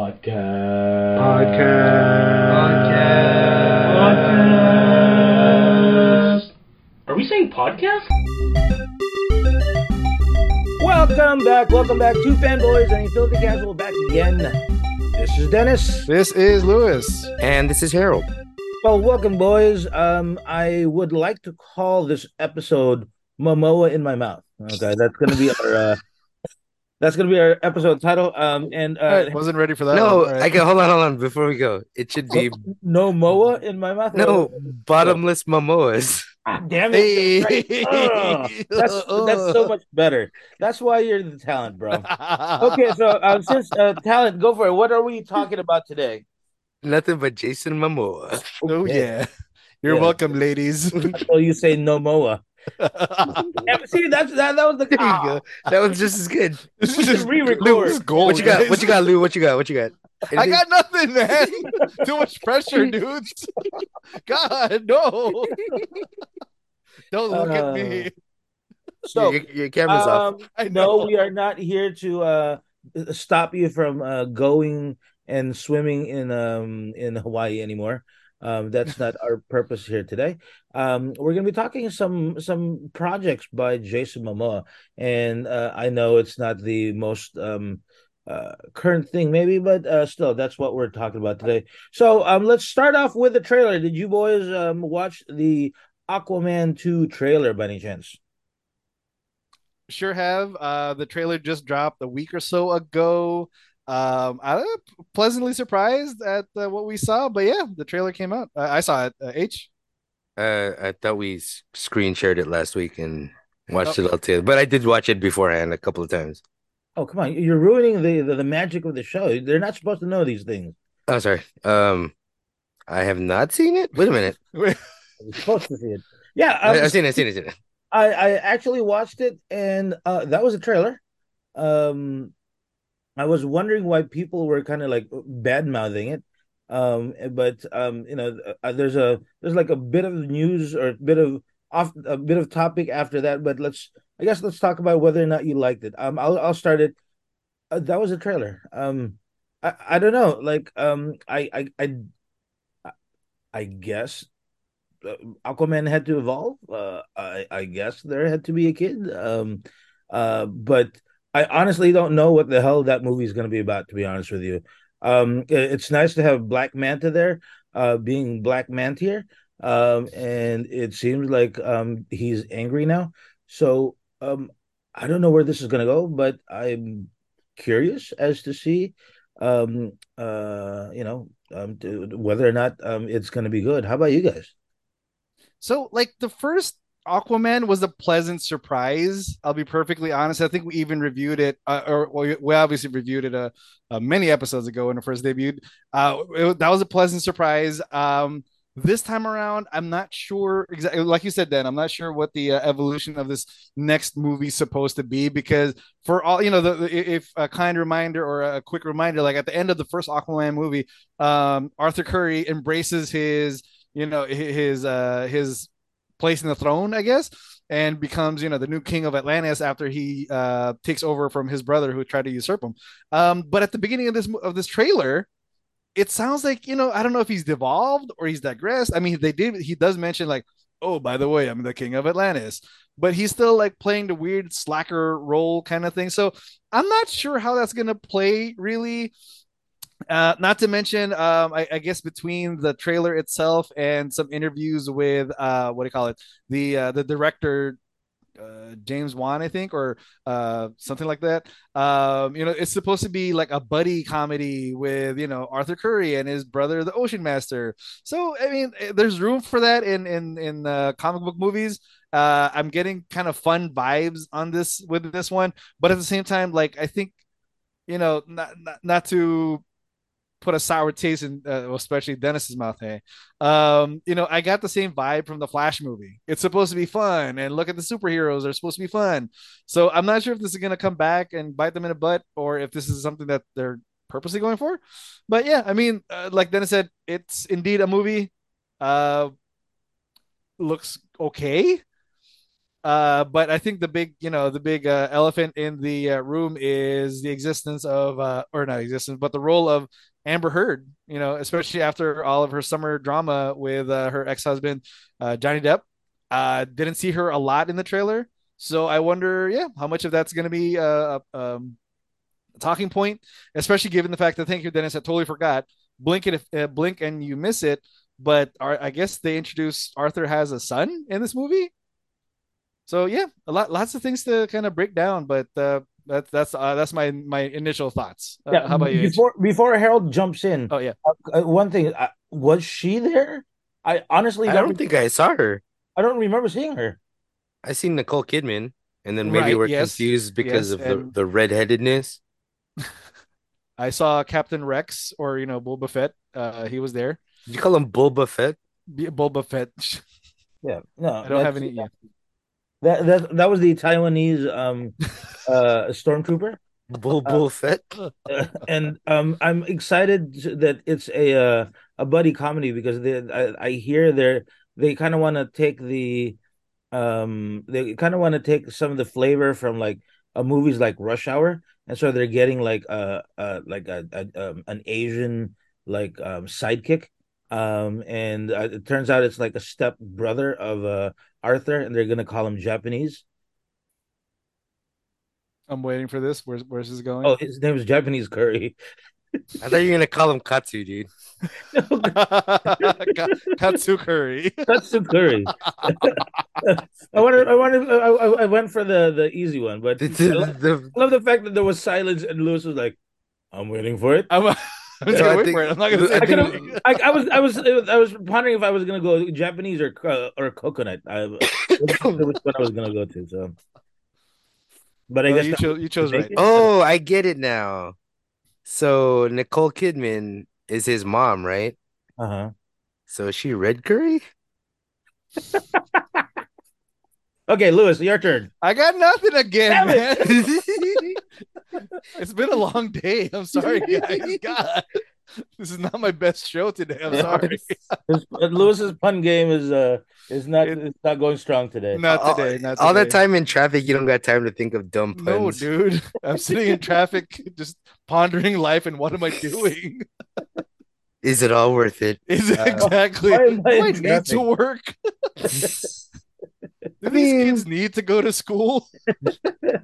Podcast. Podcast. Podcast. Are we saying podcast? Welcome back, welcome back to Fanboys and Filthy Casual back again. This is Dennis. This is Lewis. And this is Harold. Well, welcome, boys. Um, I would like to call this episode Momoa in my mouth. Okay, that's gonna be our uh, that's gonna be our episode title. Um, and uh, wasn't ready for that. no, one. All right. I can hold on, hold on. Before we go, it should be no Moa in my mouth. no bottomless Momoas. Ah, damn it! Hey. Ugh, that's that's so much better. That's why you're the talent, bro. Okay, so um, since uh, talent, go for it. What are we talking about today? Nothing but Jason Momoa. Oh yeah. You're Yeah. welcome, ladies. there So you say no Moa. See, that's that, that was the There you ah, go. That was just as good. This is just re-record. Lou, this is gold, What you got? What you got, Lou? What you got? What you got? I Anything? got nothing, man. Too much pressure, dudes. God, no. Don't look at me. So your, your camera's off. um, I know. no, we are not here to uh stop you from uh going and swimming in um in Hawaii anymore. Um, that's not our purpose here today. Um, we're gonna be talking some some projects by Jason Momoa, and uh, I know it's not the most um uh current thing maybe, but uh still that's what we're talking about today. So um, let's start off with the trailer. Did you boys um watch the Aquaman two trailer by any chance? Sure have. Uh, the trailer just dropped a week or so ago. Um, I was pleasantly surprised at uh, what we saw, but yeah, the trailer came out. I, I saw it. Uh, H. Uh, I thought we screen shared it last week and watched Oh. it all together. But I did watch it beforehand a couple of times. Oh, come on. You're ruining the, the, the magic of the show. They're not supposed to know these things. Oh, sorry. Um, I have not seen it. Wait a minute. They're supposed to see it. Yeah, I, um, I've seen it. I've seen it. I've seen it. I, I actually watched it, and uh, that was a trailer. Um, I was wondering why people were kind of like bad mouthing it. Um, but um, you know, uh, there's a there's like a bit of news or a bit of off a bit of topic after that. But let's I guess let's talk about whether or not you liked it. Um, I'll I'll start it. Uh, that was a trailer. Um, I I don't know. Like um, I I I I guess uh, Aquaman had to evolve. Uh, I I guess there had to be a kid. Um, uh, but I honestly don't know what the hell that movie is going to be about. To be honest with you, um, it's nice to have Black Manta there, uh, being Black Manta here. Um, and it seems like um he's angry now. So um, I don't know where this is going to go, but I'm curious as to see um uh you know um to, whether or not um it's going to be good. How about you guys? So, like the first Aquaman was a pleasant surprise. I'll be perfectly honest. I think we even reviewed it, uh, or well, we- obviously reviewed it uh, uh, many episodes ago when it first debuted. Uh, it- that was a pleasant surprise. Um, this time around, I'm not sure exactly. Like you said, Dan, I'm not sure what the uh, evolution of this next movie supposed to be because for all you know, the, the- if a kind reminder or a quick reminder, like at the end of the first Aquaman movie, um, Arthur Curry embraces his you know his uh his place in the throne i guess and becomes you know the new king of atlantis after he uh takes over from his brother who tried to usurp him. Um but at the beginning of this of this trailer it sounds like you know i don't know if he's devolved or he's digressed. I mean they did he does mention like oh by the way i'm the king of atlantis. But he's still like playing the weird slacker role kind of thing. So i'm not sure how that's gonna play really uh, not to mention, um, I, I guess between the trailer itself and some interviews with uh, what do you call it, the uh, the director uh, James Wan, I think, or uh, something like that. Um, you know, it's supposed to be like a buddy comedy with you know Arthur Curry and his brother, the Ocean Master. So I mean, eh, there's room for that in in in uh, comic book movies. Uh, I'm getting kind of fun vibes on this with this one, but at the same time, like I think you know, not not, not to put a sour taste in, uh, especially Dennis's mouth. Hey, um, you know, I got the same vibe from the Flash movie. It's supposed to be fun, and look at the superheroes; they're supposed to be fun. So I'm not sure if this is gonna come back and bite them in the butt, or if this is something that they're purposely going for. But yeah, I mean, uh, like Dennis said, it's indeed a movie. Uh, looks okay. Uh, but I think the big, you know, the big uh, elephant in the uh, room is the existence of, uh, or not existence, but the role of Amber Heard. You know, especially after all of her summer drama with uh, her ex-husband uh, Johnny Depp. Uh, didn't see her a lot in the trailer, so I wonder, yeah, how much of that's going to be uh, um, a talking point, especially given the fact that thank you, Dennis, I totally forgot. Blink it, if, uh, blink, and you miss it. But are, I guess they introduced Arthur has a son in this movie. So yeah, a lot, lots of things to kind of break down, but uh, that's that's uh, that's my my initial thoughts. Uh, Yeah, how about you? H? before before Harold jumps in, Oh yeah, uh, one thing uh, was she there? I honestly I don't. don't think I saw her. I don't remember seeing her. I seen Nicole Kidman, and then maybe Right, we're yes, confused because yes, of the and- the redheadedness. I saw Captain Rex or you know Boba Fett. Uh, he was there. Did you call him Boba Fett? B- Boba Fett. Yeah, no, I don't have any. Yeah. That that that was the Taiwanese um uh stormtrooper. Bull Bull Fett? Uh, and um, I'm excited that it's a uh, a buddy comedy because they, I, I hear they're they kind of want to take the um they kind of want to take some of the flavor from like a movies like Rush Hour, and so they're getting like a, a like a, a um, an Asian like um sidekick. Um, and uh, it turns out it's like a step brother of uh Arthur, and they're gonna call him Japanese. I'm waiting for this. Where's where's this going? Oh, his name is Japanese Curry. I thought you were gonna call him Katsu, dude. Ka- Katsu curry. Katsu curry. I wanted, I wanted, I, I I went for the the easy one, but The, I love, the- I love the fact that there was silence and Lewis was like, "I'm waiting for it." I'm, I'm just No, gonna I wait think- for it. I'm not gonna say I I. I, I was, I was, I was pondering if I was gonna go Japanese or uh, or coconut. I which one I was gonna go to. So, but I Well, guess you that- chose. You chose right. oh, I get it now. So Nicole Kidman is his mom, right? uh-huh. So is she red curry? Okay, Lewis, your turn. I got nothing again, man. It. It's been a long day. I'm sorry, guys. God, this is not my best show today. I'm Yeah. sorry. His, Lewis's pun game is uh is not It- it's not going strong today. Not all, today. Not all that time in traffic, you don't got time to think of dumb puns. No, dude. I'm sitting in traffic, just pondering life and what am I doing? Is it all worth it? Is it Uh, exactly? why am I I need to work? Do I these mean- kids need to go to school?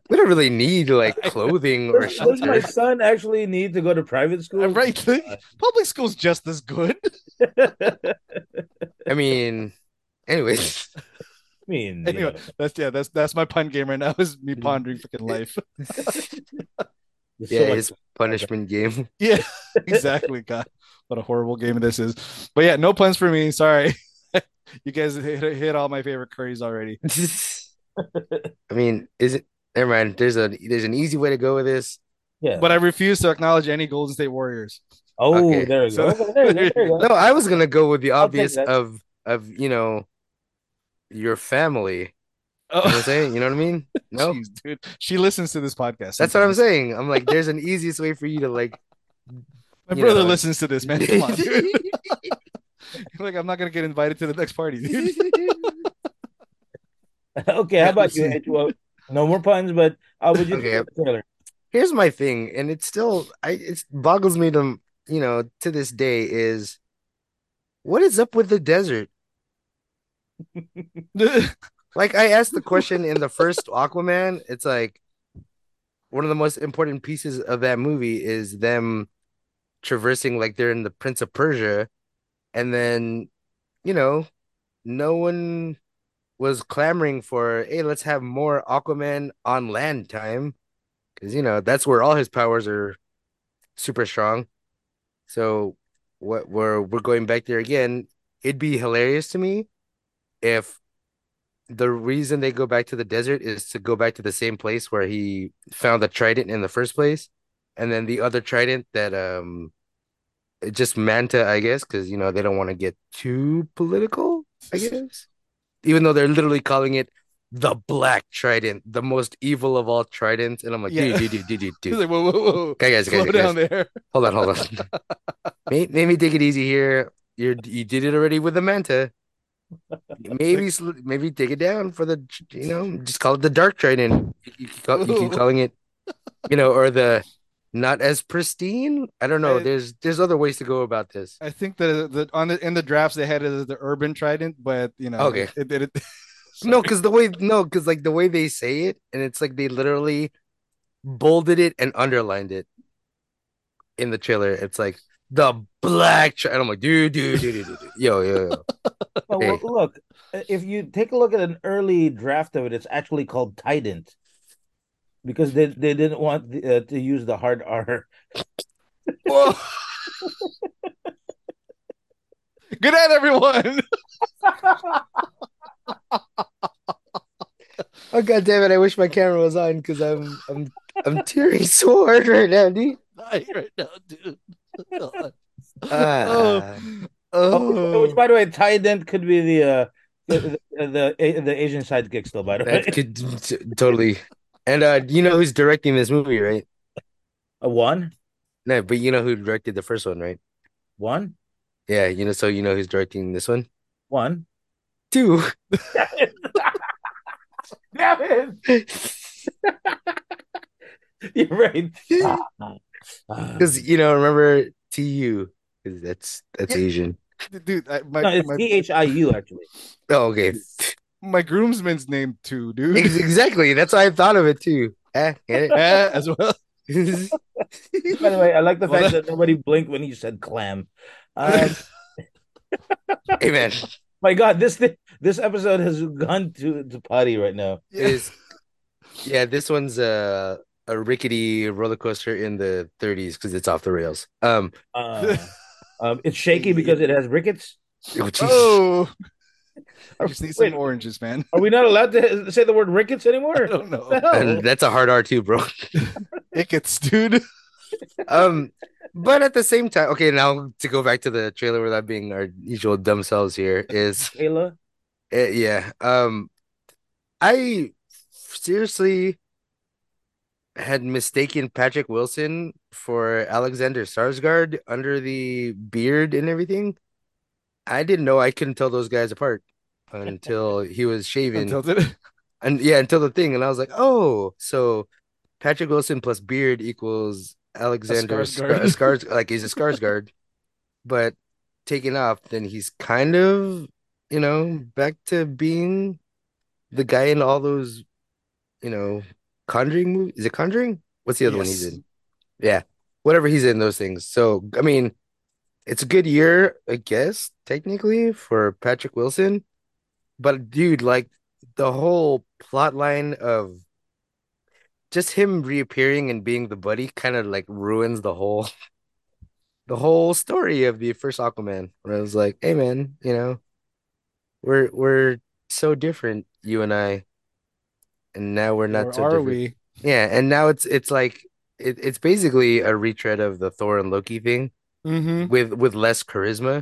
We don't really need like clothing or Does, does my son actually need to go to private school? I'm right. Uh, Public school's just as good. I mean, anyways. I mean, Anyway, know, that's yeah. That's that's my pun game right now. Is me mm. pondering freaking life. there's so Yeah, much- his punishment game. Yeah, exactly. God, what a horrible game this is. But yeah, no puns for me. Sorry. you guys hit, hit all my favorite curries already. I mean, is it? Never mind. There's a there's an easy way to go with this. yeah. But I refuse to acknowledge any Golden State Warriors. oh, okay. there we So- go. Okay, there, there, there you go. No, I was gonna go with the obvious of of you know your family. You know what I'm Oh, saying? You know what I mean? No, jeez, dude. She listens to this podcast. that's what I'm saying. I'm like, there's an easiest way for you to like. My you brother know. listens to this, man. Come on, dude. like, I'm not gonna get invited to the next party, okay, how about you? Well, no more puns, but uh, would you Okay. Taylor? Here's my thing, and it's still I it boggles me to you know to this day is what is up with the desert? Like I asked the question in the first Aquaman, it's like one of the most important pieces of that movie is them traversing like they're in the Prince of Persia, and then you know, no one was clamoring for, hey, let's have more Aquaman on land time, because you know that's where all his powers are super strong. So what we're we're going back there again. It'd be hilarious to me if the reason they go back to the desert is to go back to the same place where he found the trident in the first place, and then the other trident that um just Manta, I guess, because you know they don't want to get too political, I guess. Even though they're literally calling it the Black Trident, the most evil of all tridents, and I'm like, Yeah. dude, dude, dude, dude, dude, like, whoa, whoa, whoa. Okay, guys, guys, Slow guys. down there. Hold on, hold on. Maybe, maybe take it easy here. You you did it already with the Manta. maybe maybe take it down for the you know just call it the dark trident. You, you, keep, you keep calling it, you know, or the not as pristine. I don't know. I- There's there's other ways to go about this. I think that uh, the on the in the drafts they had it as the urban trident, but you know, Okay. it, it, it, No, because the way no, because like the way they say it, and it's like they literally bolded it and underlined it in the trailer. It's like the black. Tri-. And I'm like, dude, dude, dude, dude, dude, dude. yo, yo, yo. Hey. look, if you take a look at an early draft of it, it's actually called Tident because they, they didn't want the, uh, to use the hard R. Whoa. Good night, everyone. Oh god damn it! I wish my camera was on because I'm I'm I'm tearing so hard right now, dude. Night right now, dude. God. Ah. Oh, Oh, which, by the way, Tident could be the uh the the, the, the Asian sidekick still. By the way, That could t- totally. And uh, you know who's directing this movie, right? a one, No, but you know who directed the first one, right? one, Yeah, you know, so you know who's directing this one? one. Two. Damn it! You're right. Because you know, remember TU? Because that's that's Yeah. Asian. dude. I, my, no, it's my, T H I U actually. Oh, okay. My groomsman's name too, dude. Exactly. That's why I thought of it too. Eh, get Yeah, as well. By the way, I like the Well, fact that- that nobody blinked when you said clam. Um, hey man, my God, this thi- this episode has gone to to potty right now. is yeah, this one's a a rickety roller coaster in the 30s because it's off the rails. Um, Uh, um, it's shaky because it has rickets. oh. Oh, Are, just need wait, some oranges, man. are we not allowed to say the word rickets anymore? I anymore? don't know. What and that's a hard R too, bro. Ickets, dude. Um, but at the same time, okay, now to go back to the trailer without being our usual dumb selves here is Kayla? Uh, yeah. Um, I seriously had mistaken Patrick Wilson for Alexander Skarsgård under the beard and everything. I didn't know I couldn't tell those guys apart until he was shaven. Until today. And yeah, until the thing, and I was like, oh, so Patrick Wilson plus beard equals Alexander Skarsgård. Skars, Skars like he's a Skarsgård, but taken off, then he's kind of, you know, back to being the guy in all those, you know, Conjuring movies. Is it Conjuring? What's the other one he's in? Yeah, whatever he's in those things. So I mean, it's a good year, I guess, technically for Patrick Wilson, but dude, like the whole plot line of just him reappearing and being the buddy kind of like ruins the whole the whole story of the first Aquaman. Where I was like, hey man, you know, we're we're so different, you and I. And now we're not or so are different. we? Yeah, and now it's it's like it, it's basically a retread of the Thor and Loki thing Mm-hmm. with with less charisma.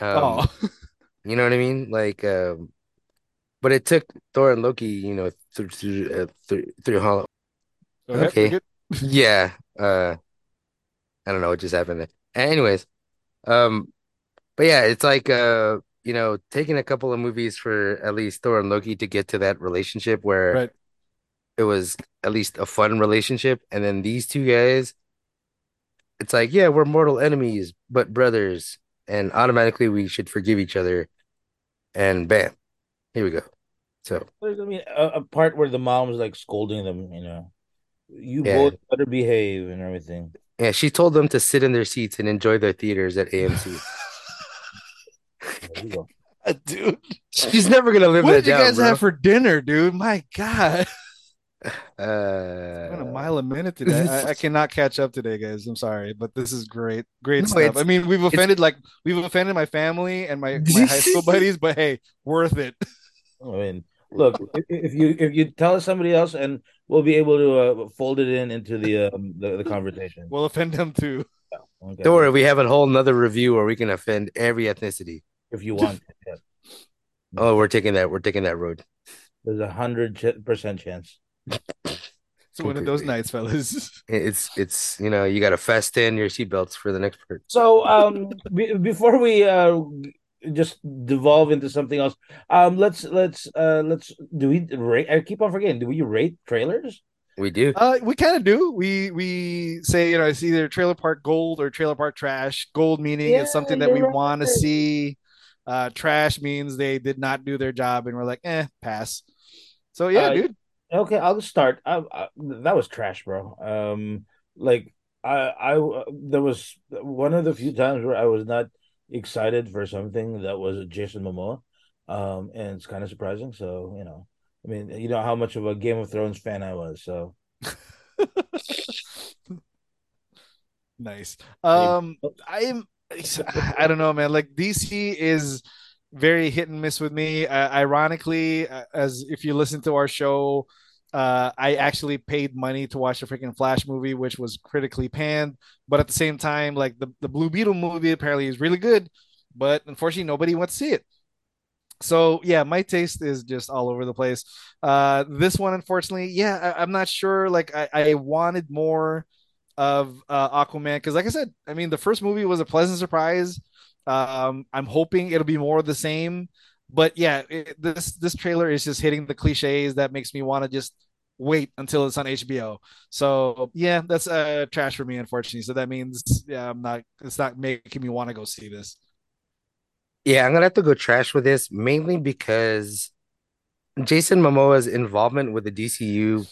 Um, oh, you know what I mean? Like, um, but it took Thor and Loki, you know, through through uh, through, through Hollow. okay. okay. Yeah. Uh, I don't know what just happened there. Anyways, um, but yeah, it's like uh, you know, taking a couple of movies for at least Thor and Loki to get to that relationship where Right. it was at least a fun relationship, and then these two guys, it's like, yeah, we're mortal enemies, but brothers, and automatically we should forgive each other, and bam, here we go. So I mean, a, a part where the mom was like scolding them, you know, you Yeah. both better behave and everything. yeah, she told them to sit in their seats and enjoy their theaters at AMC. There you go. dude. She's never gonna live What that did you guys bro. have for dinner, dude? My God, Uh, I'm a mile a minute today. I, I cannot catch up today, guys. I'm sorry, but this is great, great No, stuff. I mean, we've offended like we've offended my family and my, my high school buddies, but hey, worth it. I mean, look, if, if you if you tell somebody else, and we'll be able to uh, fold it in into the um, the, the conversation. We'll offend them too. Okay? Don't worry, we have a whole nother review where we can offend every ethnicity. if you want. Yeah. Oh, we're taking that. We're taking that road. There's a hundred percent chance. It's one of those nights, fellas. It's it's you know you got to fasten your seatbelts for the next part. So, um, be, before we uh just devolve into something else. Um, let's let's uh let's do we rate? I keep on forgetting. Do we rate trailers? We do. Uh, we kind of do. We we say you know it's either trailer park gold or trailer park trash. Gold meaning Yeah, it's something that we you're want to see. Uh, trash means they did not do their job, and we're like, eh, pass. So yeah, Uh, dude. Okay, I'll start. I, I, that was trash, bro. Um, like I, I, there was one of the few times where I was not excited for something that was Jason Momoa, um, and it's kind of surprising. So you know, I mean, you know how much of a Game of Thrones fan I was. So Nice. Um, I'm. I don't know, man. Like DC is very hit and miss with me. Uh, ironically, uh, as if you listen to our show, uh, I actually paid money to watch the freaking Flash movie, which was critically panned. But at the same time, like the the Blue Beetle movie apparently is really good, but unfortunately nobody wants to see it. So yeah, my taste is just all over the place. Uh, this one, unfortunately, yeah, I, I'm not sure. Like I, I wanted more of uh, Aquaman because, like I said, I mean, the first movie was a pleasant surprise. Um, I'm hoping it'll be more of the same. But yeah, it, this this trailer is just hitting the cliches that makes me want to just wait until it's on HBO. So yeah, that's uh trash for me, unfortunately. So that means yeah, I'm not. It's not making me want to go see this. Yeah, I'm gonna have to go trash with this mainly because Jason Momoa's involvement with the DCU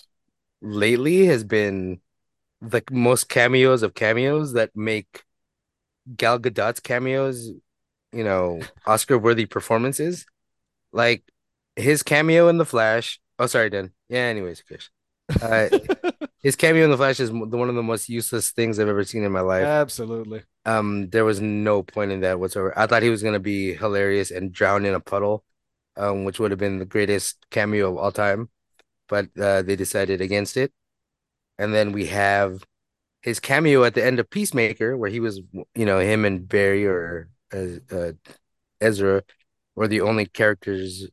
lately has been the most cameos of cameos that make Gal Gadot's cameos, you know, Oscar-worthy performances. Like his cameo in The Flash. Oh, sorry, Dan. Yeah, anyways, Chris. Uh, his cameo in The Flash is one of the most useless things I've ever seen in my life. Absolutely. Um, there was no point in that whatsoever. I thought he was gonna be hilarious and drown in a puddle, um, which would have been the greatest cameo of all time, but uh, they decided against it. And then we have his cameo at the end of Peacemaker, where he was, you know, him and Barry or uh, uh, Ezra were the only characters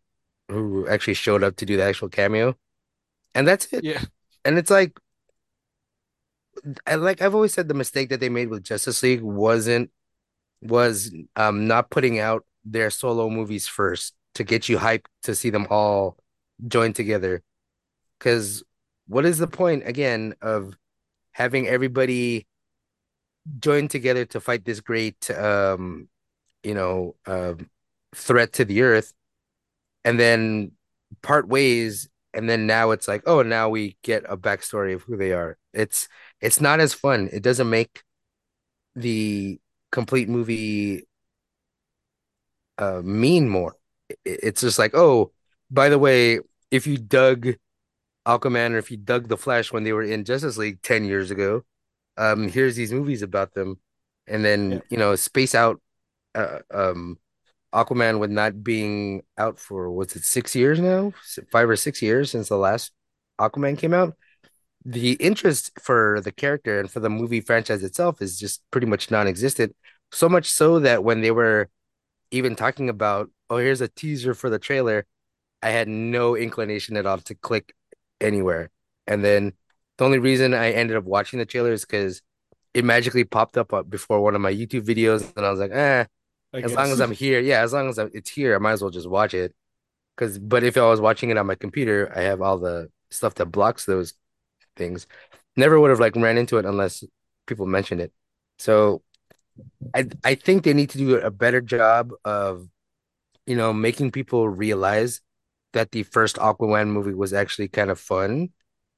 who actually showed up to do the actual cameo, and that's it. Yeah. And it's like, I like I've always said the mistake that they made with Justice League wasn't was um not putting out their solo movies first to get you hyped to see them all join together. Because what is the point again of having everybody join together to fight this great um you know um threat to the earth. And then part ways and then now it's like oh now we get a backstory of who they are. It's it's not as fun. It doesn't make the complete movie uh mean more. It's just like oh by the way if you dug Aquaman or if you dug the Flash when they were in Justice League 10 years ago um here's these movies about them. And then Yeah. you know space out uh, um Aquaman with not being out for what's it six years now? Five or six years since the last Aquaman came out. The interest for the character and for the movie franchise itself is just pretty much non-existent. So much so that when they were even talking about oh here's a teaser for the trailer I had no inclination at all to click anywhere and then the only reason I ended up watching the trailer is because it magically popped up uh, before one of my YouTube videos, and I was like, eh, I as long as I'm here, yeah, as long as I'm, it's here, I might as well just watch it. Because, but if I was watching it on my computer, I have all the stuff that blocks those things. Never would have like ran into it unless people mentioned it. So, I I think they need to do a better job of, you know, making people realize that the first Aquaman movie was actually kind of fun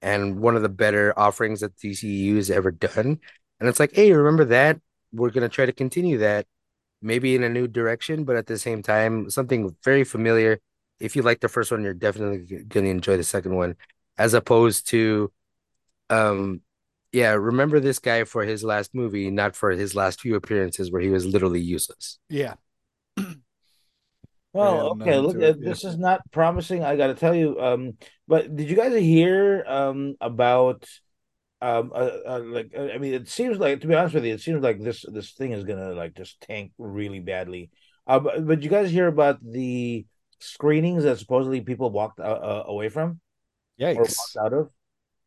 and one of the better offerings that DCU has ever done. And it's like, hey, remember that? We're gonna try to continue that, maybe in a new direction, but at the same time, something very familiar. If you like the first one, you're definitely gonna enjoy the second one, as opposed to, um, yeah, remember this guy for his last movie, not for his last few appearances where he was literally useless. yeah. Well, Yeah, okay, no, look, to uh, it, yeah. this is not promising. I got to tell you. Um, but did you guys hear um about um uh, uh, like uh, I mean, it seems like to be honest with you, it seems like this this thing is gonna like just tank really badly. Uh, but, but you guys hear about the screenings that supposedly people walked uh, uh, away from or Yikes. walked out of?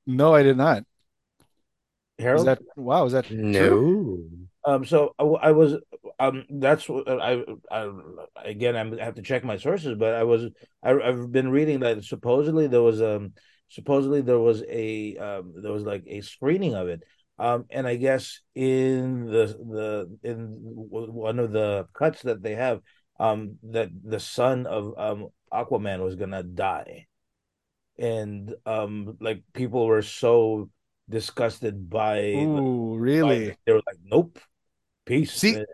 No, I did not. Is Harold? that wow? Is that true? Um, so I was um, that's what I, I again I'm, I have to check my sources, but I was I, I've been reading that supposedly there was um supposedly there was a um there was like a screening of it, um, and I guess in the the in one of the cuts that they have, um, that the son of um Aquaman was gonna die, and um, like people were so disgusted by, Ooh, really? by- they were like, nope, peace. See,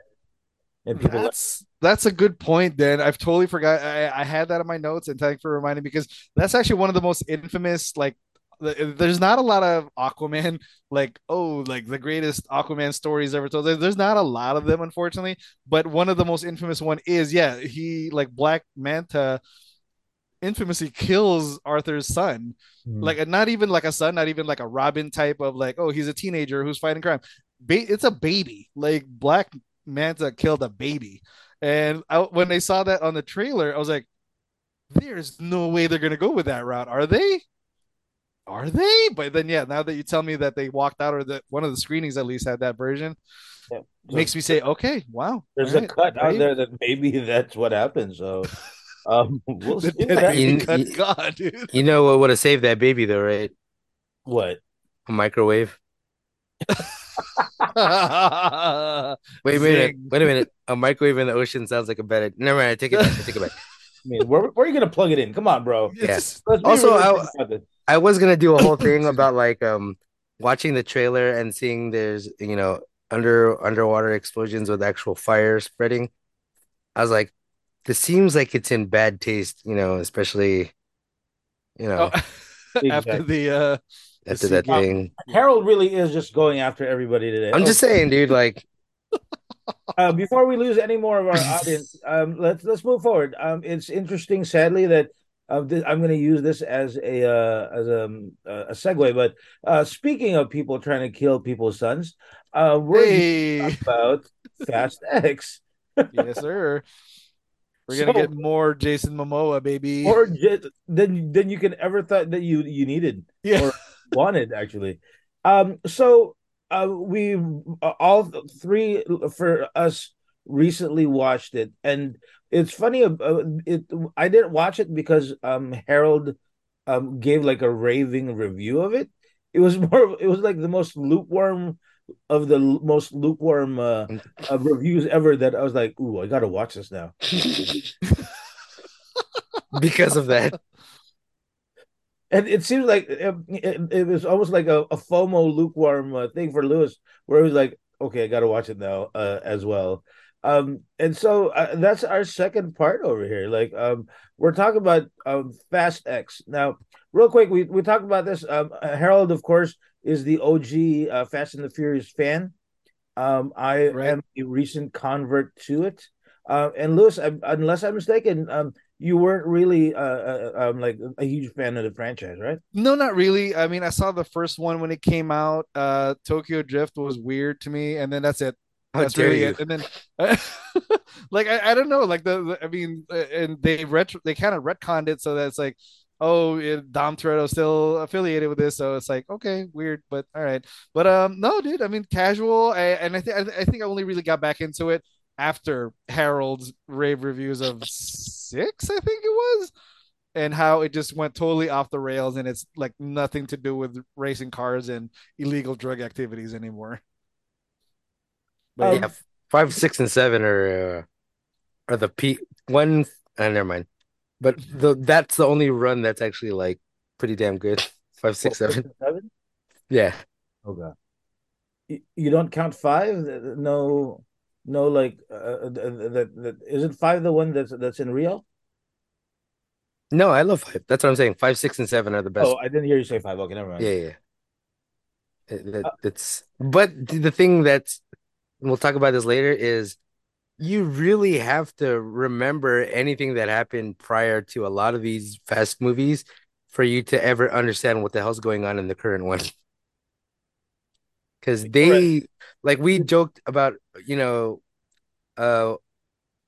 and, people like, That's that's a good point. Then I've totally forgot. I, I had that in my notes, and thank you for reminding me because that's actually one of the most infamous. Like, th- there's not a lot of Aquaman. Like, oh, like the greatest Aquaman stories ever told. There's not a lot of them, unfortunately. But one of the most infamous one is yeah, he like Black Manta infamously kills Arthur's son. Hmm. Like, not even like a son, not even like a Robin type of like, oh, he's a teenager who's fighting crime. Ba- it's a baby. Like Black Manta killed a baby. And I, when they saw that on the trailer, I was like, there's no way they're going to go with that route. Are they? Are they? But then, yeah, now that you tell me that they walked out or that one of the screenings at least had that version, yeah. So makes me say, okay, wow. there's all a right, cut out there that maybe that's what happened. So, um, we'll see. That. You- cut you- God, dude. You know what would have saved that baby though, right? What? A microwave. Wait a minute. Wait a minute. A microwave in the ocean sounds like a better. Never mind. I take it back. I take it back. I mean, where, where are you gonna plug it in? Come on, bro. Yes. Let's Also, realistic I- I was gonna do a whole thing about like um watching the trailer and seeing there's you know under underwater explosions with actual fire spreading. I was like, this seems like it's in bad taste, you know, especially you know Oh, after the uh after that CGI. thing. Harold really is just going after everybody today. I'm just saying, dude. Like, uh, before we lose any more of our audience, um, let's let's move forward. Um, it's interesting, sadly, that uh, th- I'm going to use this as a uh, as a um, uh, a segue. But uh, speaking of people trying to kill people's sons, uh, we're hey, about Fast X, yes, sir. We're gonna So- get more Jason Momoa, baby. or than than you can ever thought that you you needed. yeah. or- wanted actually. Um, so uh, we uh, all three for us recently watched it, and it's funny. Uh, it I didn't watch it because um Harold um gave like a raving review of it. It was more. It was like the most lukewarm of the most lukewarm uh, uh, reviews ever. That I was like, ooh, I gotta watch this now. because of that. And it seems like it, it, it was almost like a, a FOMO lukewarm uh, thing for Lewis, where he was like, "Okay, I got to watch it now uh, as well." Um, and so uh, that's our second part over here. Like, um, we're talking about um, Fast X now. Real quick, we we talked about this. Um, Harold, of course, is the OG uh, Fast and the Furious fan. Um, I Right. am a recent convert to it. Uh, and Lewis, I, unless I'm mistaken, um, you weren't really uh, uh, um, like a huge fan of the franchise, right? No, not really. I mean, I saw the first one when it came out. Uh, Tokyo Drift was weird to me, and then that's it. That's really you? it. And then, like, I, I don't know. Like the, the I mean, uh, and they retro, they kind of retconned it so that it's like, oh, it, Dom Toretto's still affiliated with this, so it's like, okay, weird, but all right. But um, no, dude. I mean, casual. I, and I think I think I only really got back into it after Harold's rave reviews of six. I think it was and how it just went totally off the rails and it's like nothing to do with racing cars and illegal drug activities anymore. But Um, Yeah, five, six, and seven are uh, are the peak one. Uh, never mind. But the that's the only run that's actually like pretty damn good. Five, six, What, seven. seven? Yeah. Okay. You, you don't count five? No, no. Like uh, that, that, that isn't five the one that's that's in Rio? No, I love five. That's what I'm saying. Five, six, and seven are the best. Oh, I didn't hear you say five. Okay, never mind. Yeah, yeah. It- that- it's but the thing that's we'll talk about this later is you really have to remember anything that happened prior to a lot of these fast movies for you to ever understand what the hell's going on in the current one. Because they like we joked about, you know, uh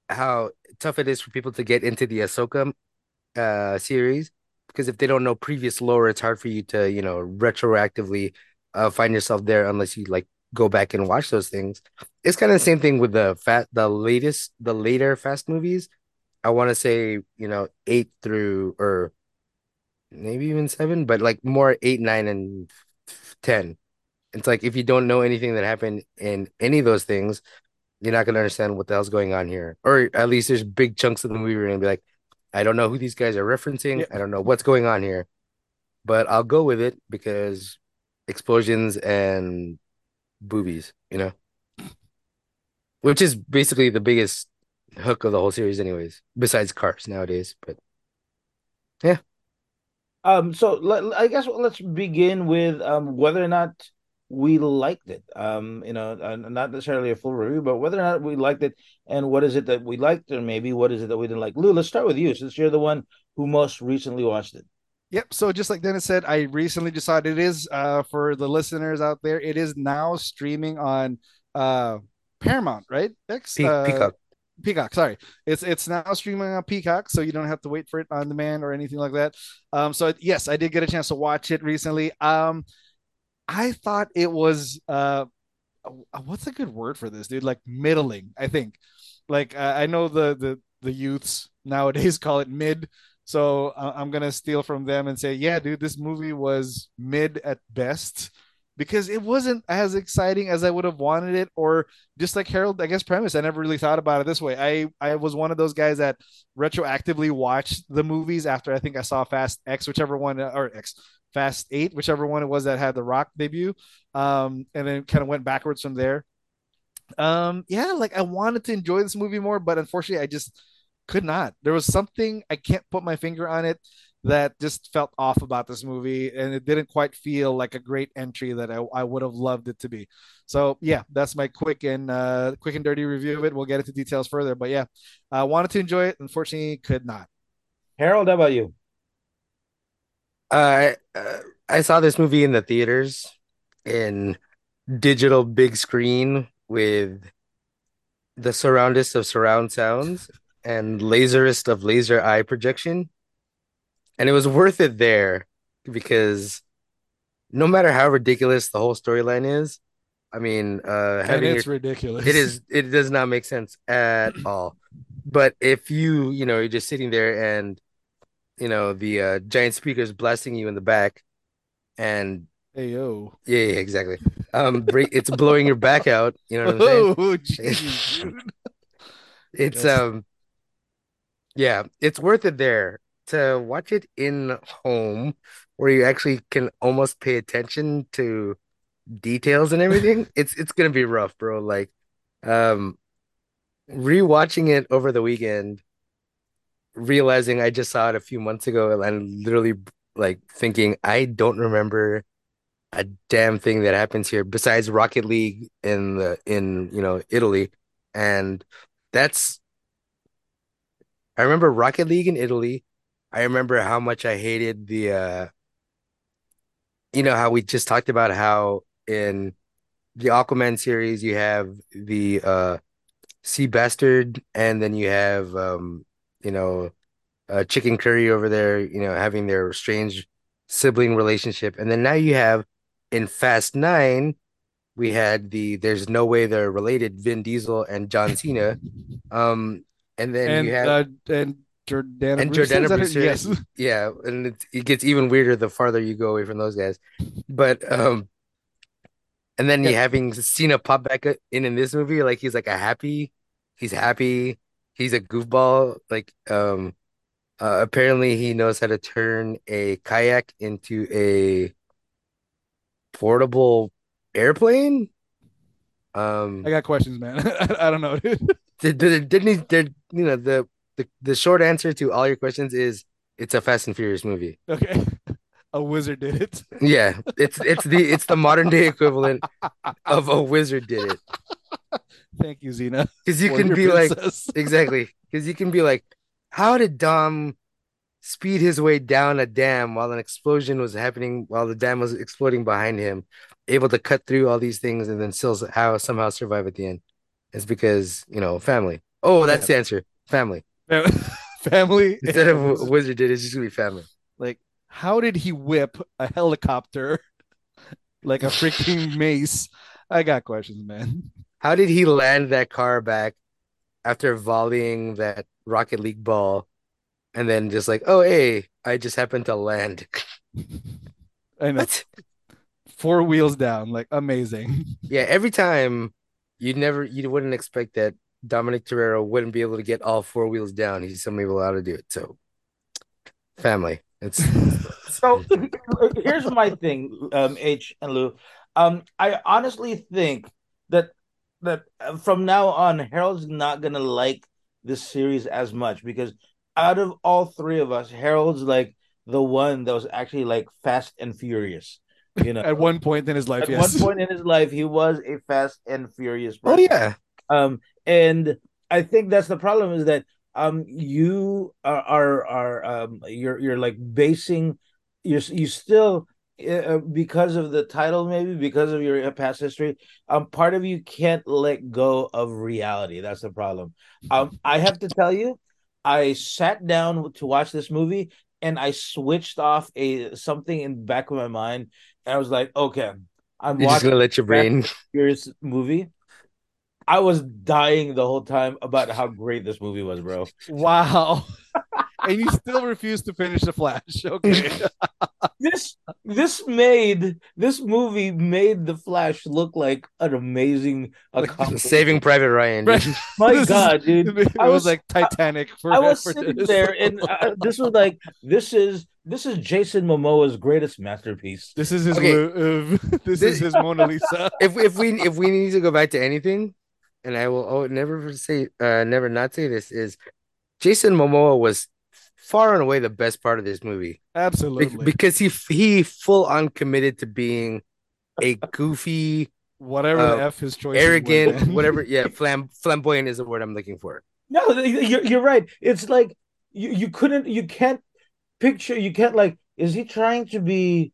how tough it is for people to get into the Ahsoka uh series because if they don't know previous lore, it's hard for you to, you know, retroactively uh find yourself there unless you like go back and watch those things. It's kind of the same thing with the fat the latest the later fast movies. I want to say, you know, 8 through or maybe even 7, but like more 8, 9 and 10. It's like if you don't know anything that happened in any of those things, you're not gonna understand what the hell's going on here. Or at least there's big chunks of the movie where you're gonna be like, I don't know who these guys are referencing. Yeah. I don't know what's going on here. But I'll go with it because explosions and boobies, you know? Which is basically the biggest hook of the whole series, anyways, besides cars nowadays. But yeah. Um, so let, I guess let's begin with um whether or not we liked it. Um, you know, uh, not necessarily a full review, but whether or not we liked it, and what is it that we liked, or maybe what is it that we didn't like. Lou, let's start with you, since you're the one who most recently watched it. Yep. So just like Dennis said, I recently decided it is uh for the listeners out there, it is now streaming on uh Paramount, right? X Pe- uh, Peacock. Peacock, sorry. It's it's now streaming on Peacock, so you don't have to wait for it on demand or anything like that. Um, so yes, I did get a chance to watch it recently. Um, I thought it was uh, what's a good word for this, dude? Like middling, I think. Like uh, I know the the the youths nowadays call it mid, so uh, I'm gonna steal from them and say, yeah, dude, this movie was mid at best because it wasn't as exciting as I would have wanted it, or just like Harold, I guess premise. I never really thought about it this way. I I was one of those guys that retroactively watched the movies after I think I saw Fast X, whichever one or X Fast Eight, whichever one it was that had the Rock debut, um, and then kind of went backwards from there. Um, yeah, like I wanted to enjoy this movie more, but unfortunately, I just could not. There was something I can't put my finger on it that just felt off about this movie, and it didn't quite feel like a great entry that I, I would have loved it to be. So yeah, that's my quick and uh, quick and dirty review of it. We'll get into details further, but yeah, I wanted to enjoy it. Unfortunately, could not. Harold, how about you? Uh, uh, I saw this movie in the theaters in digital big screen with the surroundest of surround sounds and laserist of laser eye projection. And it was worth it there because no matter how ridiculous the whole storyline is, I mean, uh, And having it's your, ridiculous. it is it does not make sense at all. But if you, you know, you're just sitting there and you know the uh, giant speakers blasting you in the back, and Hey yo. yeah, yeah, exactly. Um, break, it's blowing your back out. You know what I'm saying? Oh, dude. It's Yes. um, yeah, it's worth it there to watch it in home where you actually can almost pay attention to details and everything. It's it's gonna be rough, bro. Like, um, rewatching it over the weekend, realizing I just saw it a few months ago and literally like thinking I don't remember a damn thing that happens here besides Rocket League in the in you know Italy, and that's I remember Rocket League in Italy. I remember how much I hated the uh you know how we just talked about how in the Aquaman series you have the uh Sea Bastard and then you have um you know uh Chicken Curry over there, you know, having their strange sibling relationship. And then now you have in Fast Nine, we had the there's no way they're related, Vin Diesel and John Cena. Um and then and you have uh, and Jordana and Jordana is that her? Brewster, Yes. yeah, and it, it gets even weirder the farther you go away from those guys. But um, and then you Yeah. having Cena pop back in in this movie, like he's like a happy, he's happy, he's a goofball. Like um, uh, apparently he knows how to turn a kayak into a portable airplane. Um, I got questions, man. I, I don't know, dude. did, did, didn't he? Did you know the the the short answer to all your questions is it's a Fast and Furious movie. Okay. A wizard did it. Yeah, it's it's the it's the modern day equivalent of a wizard did it. Thank you, Xena. Because you can be like exactly. Because you can be like, how did Dom speed his way down a dam while an explosion was happening while the dam was exploding behind him, able to cut through all these things and then still how somehow survive at the end? It's because you know family. Oh, that's the answer. Family. family. Instead of and- wizard did, it's just gonna be family. like, how did he whip a helicopter like a freaking mace I got questions, man. How did he land that car back after volleying that Rocket League ball and then just like, oh, hey, I just happened to land? I know. What? Four wheels down, like amazing. Yeah, every time you'd never, you wouldn't expect that Dominic Toretto wouldn't be able to get all four wheels down. He's somehow able to do it. So, family. It's So here's my thing, um, H and Lou. Um, I honestly think that that uh, from now on, Harold's not gonna like this series as much because out of all three of us, Harold's like the one that was actually like Fast and Furious. You know, At one point in his life, at yes. one point in his life, he was a Fast and Furious. oh yeah, Um, and I think that's the problem is that um you are are, are um you're you're like basing you're you still uh, because of the title maybe because of your past history um part of you can't let go of reality that's the problem um i have to tell you i sat down to watch this movie and i switched off a something in the back of my mind and i was like okay i'm you're just gonna let your brain. Furious movie. I was dying the whole time about how great this movie was, bro. Wow. and you still refuse to finish the Flash. Okay. This this made this movie made the Flash look like an amazing accomplishment. Saving Private Ryan. Right. dude. My This is- God, dude! It I was, was- like Titanic for I was for sitting this. there, and uh, this was like this is this is Jason Momoa's greatest masterpiece. This is his Okay. Uh, this, This- is his Mona Lisa. if if we if we need to go back to anything, and I will oh, never say uh never not say this is Jason Momoa was far and away the best part of this movie Be- Absolutely. because he he full on committed to being a goofy, Whatever uh, the F his choice. arrogant, whatever. Yeah, flam flamboyant is the word I'm looking for. No, you're you're right. It's like you you couldn't you can't picture you can't like is he trying to be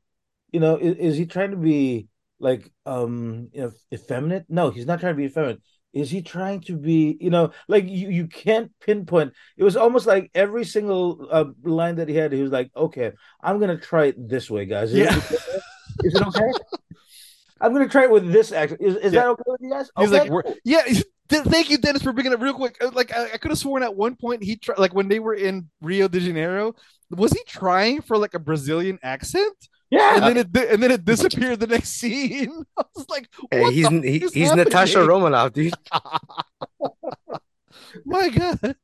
you know is, is he trying to be like um you know effeminate? No, he's not trying to be effeminate. Is he trying to be you know like you you can't pinpoint. It was almost like every single uh, line that he had he was like, "Okay, I'm to try it this way, guys." Is, Yeah. is it okay? I'm to try it with this action. Is, is Yeah. that okay with you guys? He's okay, like, yeah. th- Thank you, Dennis, for bringing it real quick. Uh, Like, I, I could have sworn at one point he tried, like when they were in Rio de Janeiro, was he trying for like a Brazilian accent? Yeah. And then it di- and then it disappeared the next scene. I was like, Hey, what he's the he, fuck is he's Natasha happening? Romanoff, dude. My God.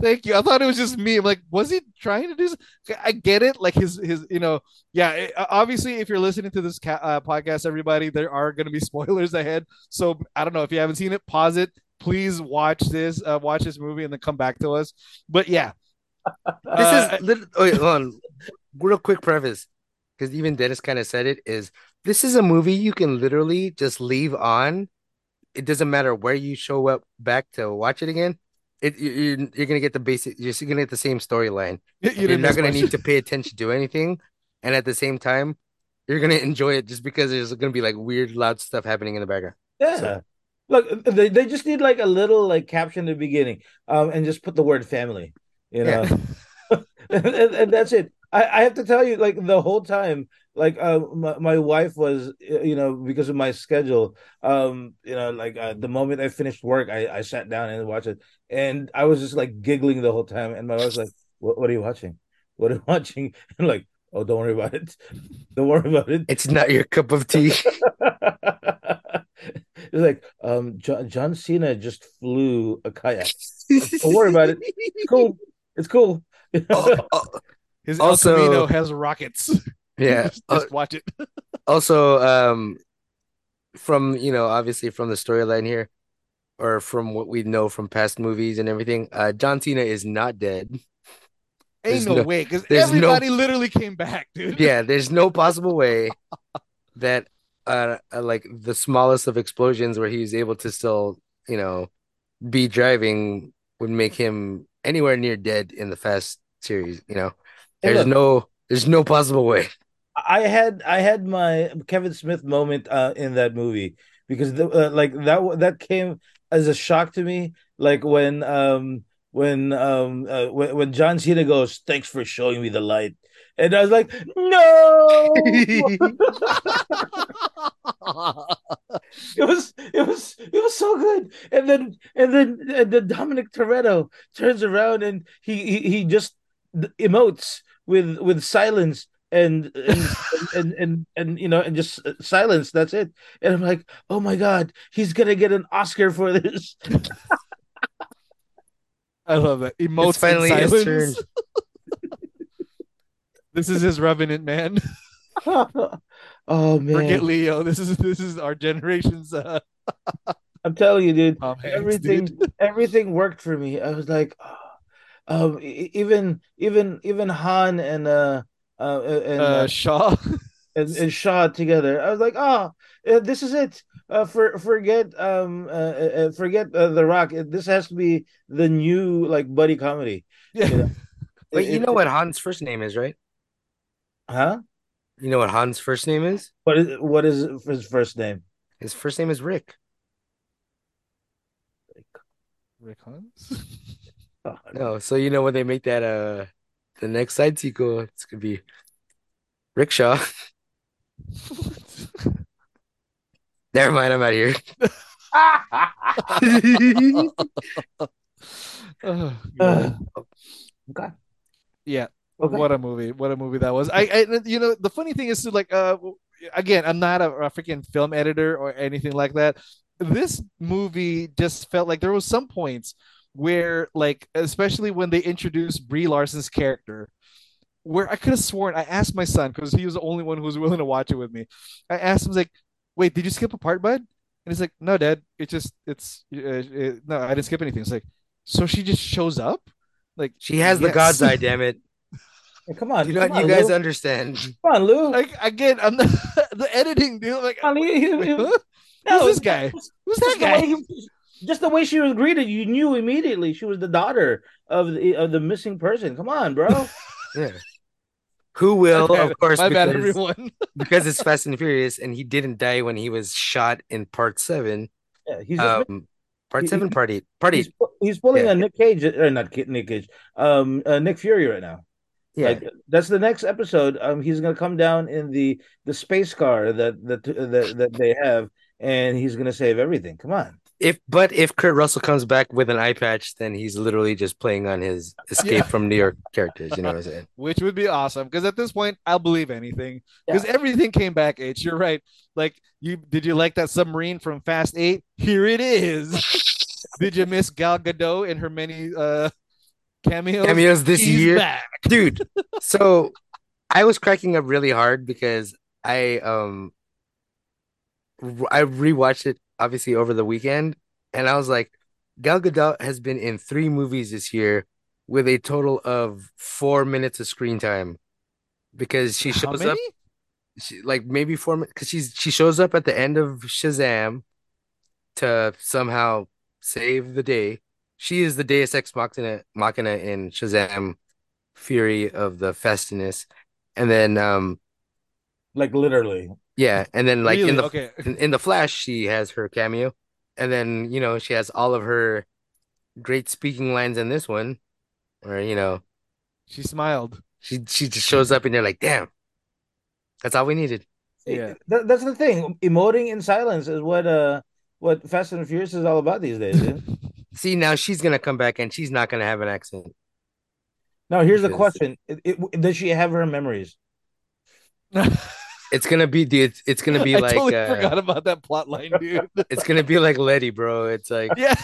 Thank you. I thought it was just me. I'm like, was he trying to do? I get it. Like his his, you know, yeah. it- obviously, if you're listening to this ca- uh, podcast, everybody, there are going to be spoilers ahead. So I don't know if you haven't seen it, pause it. Please watch this, uh, watch this movie, and then come back to us. But yeah, This Uh, is lit- oh, wait, hold on. Real quick preface, because even Dennis kind of said it, is this is a movie you can literally just leave on. It doesn't matter where you show up back to watch it again. It you- you're, you're gonna get the basic. You're gonna get the same storyline. you You're didn't gonna much. need to pay attention to anything, and at the same time, you're gonna enjoy it just because there's gonna be like weird, loud stuff happening in the background. Yeah. So- Look, they, they just need like a little like caption in the beginning, um, and just put the word family, you know, Yeah. and, and, and that's it. I, I have to tell you, like the whole time, like uh, my, my wife was, you know, because of my schedule, um, you know, like uh, the moment I finished work, I, I sat down and watched it, and I was just like giggling the whole time, and my wife was like, "What, what are you watching? What are you watching?" And like, "Oh, don't worry about it. Don't worry about it." It's not your cup of tea. it's like um John, John Cena just flew a kayak. Don't worry about it. It's cool. It's cool. Oh, oh, His Also- El Camino has rockets. yeah. just, Uh, just watch it. also um from you know obviously from the storyline here or from what we know from past movies and everything uh John Cena is not dead Ain't there's no, no- way because there's no- everybody literally came back, dude. yeah there's no possible way that uh, uh like the smallest of explosions where he was able to still you know be driving would make him anywhere near dead in the fast series you know Hey, there's look. no there's no possible way I had I had my Kevin Smith moment uh, in that movie because the, uh, like that that came as a shock to me. Like when um when um uh, when, when John Cena goes, "Thanks for showing me the light," and I was like, "No." It was it was it was so good. And then and then and then Dominic Toretto turns around and he he, he just emotes with with silence and and, and and and you know and just silence that's it and i'm like oh my god he's gonna get an oscar for this I love it Emotes It's finally his silence. this is his revenant man. oh man Forget Leo. This is this is our generation's uh i'm telling you dude Tom Hanks, everything dude. everything worked for me i was like oh. Um even even even han and uh uh and, uh, uh, Shaw. and, and Shaw together. I was like, oh, uh, this is it. Uh, for forget um uh, uh, forget uh, the Rock. This has to be the new like buddy comedy. Yeah. Yeah. Wait, you know what Han's first name is, right? Huh? You know what Han's first name is? What is what is his first name? His first name is Rick. Rick. Rick Hans? Oh, No, so you know when they make that uh the next side sequel, it's gonna be Rickshaw. Never mind, I'm out of here. Oh, Uh, God. okay. yeah. Okay. What a movie! What a movie that was. I, I, you know, the funny thing is, to like, uh, again, I'm not a, a freaking film editor or anything like that. This movie just felt like there was some points where, like, especially when they introduced Brie Larson's character, where I could have sworn I asked my son because he was the only one who was willing to watch it with me. I asked him, like, "Wait, did you skip a part, bud?" And he's like, "No, Dad. It just, it's, uh, it, no, I didn't skip anything." It's like, so she just shows up, like She has the. God's eye, damn it. Hey, come on, Do come not on, you guys Lou. understand? come on, Lou. Like again, I'm not, the editing, dude. Like, Come on, you- you- wait, huh? No, Who's this guy? Who's that guy? he- just the way she was greeted, you knew immediately she was the daughter of the of the missing person. Come on, bro. Yeah. Who will, My of course, my bad, because, everyone. because it's Fast and Furious, and he didn't die when he was shot in part seven. Yeah, he's just Um, part he- seven, part eight, part he's, eight. he's pulling Yeah. a Nick Cage or not Nick Cage, um, uh, Nick Fury right now. Yeah, Like that's the next episode. Um, he's gonna come down in the the space car that that that, that they have, and he's gonna save everything. Come on. If but if Kurt Russell comes back with an eye patch, then he's literally just playing on his escape Yeah. from New York characters. You know what I'm saying? Which would be awesome because at this point, I'll believe anything because everything came back. H, you're right. Like you, did you like that submarine from Fast Eight? Here it is. did you miss Gal Gadot in her many uh cameos? Cameos this She's year, back. dude. So I was cracking up really hard because I um r- I rewatched it obviously over the weekend, and I was like, Gal Gadot has been in three movies this year with a total of four minutes of screen time because she shows up she, like maybe four minutes because she's she shows up at the end of Shazam to somehow save the day. She is the Deus Ex Machina, Machina in Shazam, Fury of the Festiness, and then um Like literally. Yeah, and then like really? in the okay. in, in the Flash she has her cameo, and then you know she has all of her great speaking lines in this one, where you know She smiled. she she just shows up and you're like, damn, that's all we needed. Yeah. That, that's the thing. Emoting in silence is what uh what Fast and Furious is all about these days. dude. See, now she's gonna come back and she's not gonna have an accent. now here's the question: it, it- Does she have her memories? It's gonna be the it's, it's gonna be I like totally uh, forgot about that plot line, dude. it's gonna be like Letty, bro. It's like yeah.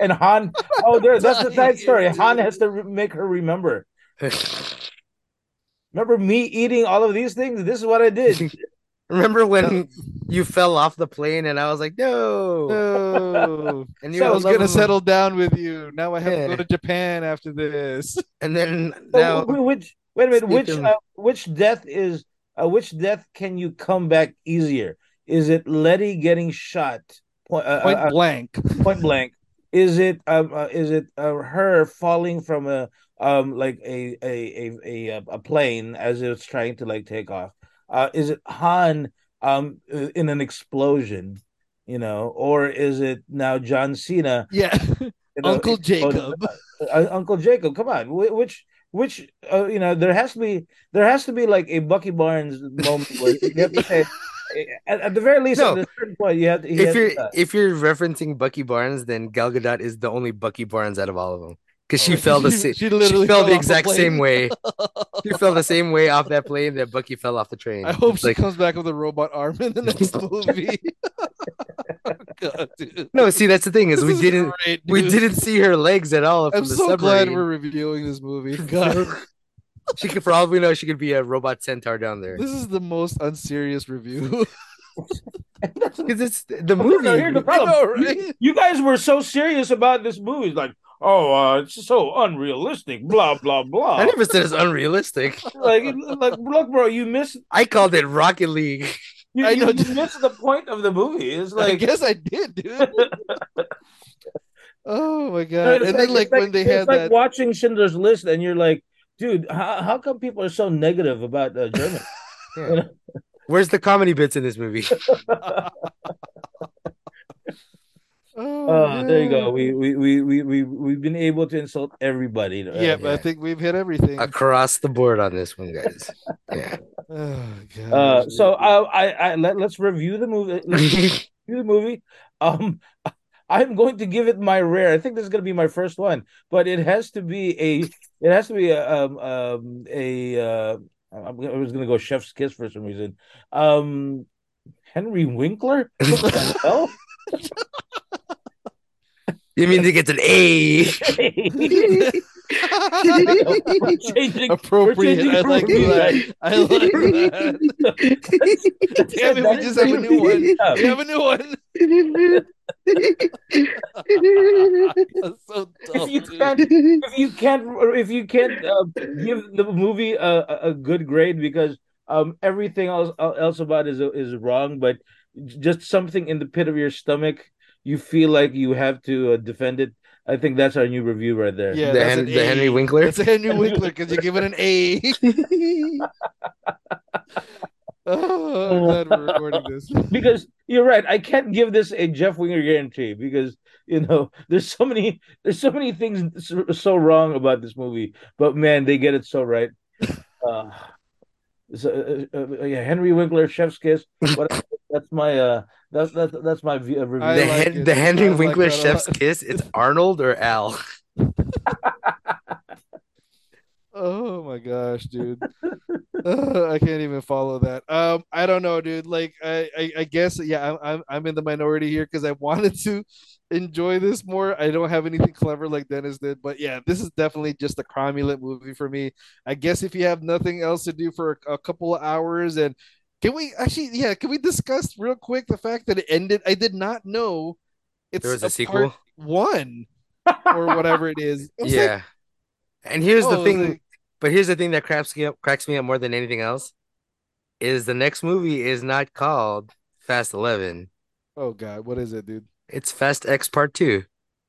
And Han, oh, there, that's the side story. Dude. Han has to re- make her remember. Remember me eating all of these things? This is what I did. remember when you fell off the plane and I was like, no, No. and I you're was gonna settle down with you. Now I have to go to Japan after this. and then now wh- which wait a minute, which uh, which death is uh, which death can you come back easier? Is it Letty getting shot point, uh, Point uh, blank. point blank? Is it um uh, is it uh, her falling from a um like a a a a, plane as it's trying to like take off? Uh, is it Han um uh, in an explosion? You know, or is it now John Cena? Yeah. you know, Uncle? Jacob. uh, Uncle Jacob. Come on, which which uh, you know there has to be there has to be like a Bucky Barnes moment where you have to say at, at the very least, No. at a certain point, you have to. he If has you're to, uh, if you're referencing Bucky Barnes, then Gal Gadot is the only Bucky Barnes out of all of them because she Oh, fell the she- same. she She, literally fell fell the exact same way. She fell the same way off that plane that Bucky fell off the train. I hope It's she like, comes back with a robot arm in the next movie. God, no, see that's the thing is This we is didn't great, we didn't see her legs at all from I'm the so submarine. glad we're reviewing this movie. God, she could probably know she could be a robot centaur down there this is the most unserious review. because it's the No, movie. here's the problem. know, You- You guys were so serious about this movie, like, oh, uh, it's so unrealistic, blah blah blah. I never said it's unrealistic. like, like, look, bro, you missed. I called it Rocket League. You, I you, know. you missed the point of the movie. It's I like, guess I did, dude. Oh my god! it's And then, like, it's when they it's had like that, watching Schindler's List, and you're like, dude, how, how come people are so negative about uh, German? Yeah. Where's the comedy bits in this movie? oh, Uh, there you go. We we we we we we've been able to insult everybody. uh, Yeah, but I think we've hit everything. Across the board on this one, guys. Yeah. Oh god. Uh, so uh, I I let, let's review the movie. Review the movie. Um, I'm going to give it my rare. I think this is going to be my first one, but it has to be a. It has to be a um um a. Uh, I'm, I was going to go Chef's Kiss for some reason. Um, Henry Winkler. What the hell? You mean to get an A? Changing. appropriate. I like that. I like that. Damn it, we just have a new one. We have a new one. That's so dumb, If you can't, if you can't, if you can't uh, give the movie a, a- a good grade because um everything else else about it is is wrong, but just something in the pit of your stomach, you feel like you have to uh, defend it. I think that's our new review right there. Yeah, The Hen- the Henry Winkler? It's a Henry Winkler because you give it an A. oh, I'm glad we're recording this. because you're right. I can't give this a Jeff Winger guarantee because you know there's so many there's so many things so, so wrong about this movie, but man, they get it so right. Uh, so, uh, uh, yeah, Henry Winkler, Chef's Kiss. What, that's my uh, that's that's that's my view, review. I the, like Hen- the Henry I like Winkler that chef's kiss. It's Arnold or Al. Oh my gosh, dude. Uh, I can't even follow that. Um, I don't know, dude. Like, I, I, I guess, yeah, I'm, I'm, I'm in the minority here because I wanted to enjoy this more. I don't have anything clever like Dennis did, but yeah, this is definitely just a cromulent movie for me. I guess if you have nothing else to do for a, a couple of hours, and can we actually, yeah, can we discuss real quick the fact that it ended? I did not know it's There was a part sequel? one or whatever it is. I was like, Yeah. And here's oh, the thing, like- but here's the thing that cracks me up, cracks me up more than anything else, is the next movie is not called Fast Eleven. oh god, what is it, dude? It's Fast X Part Two.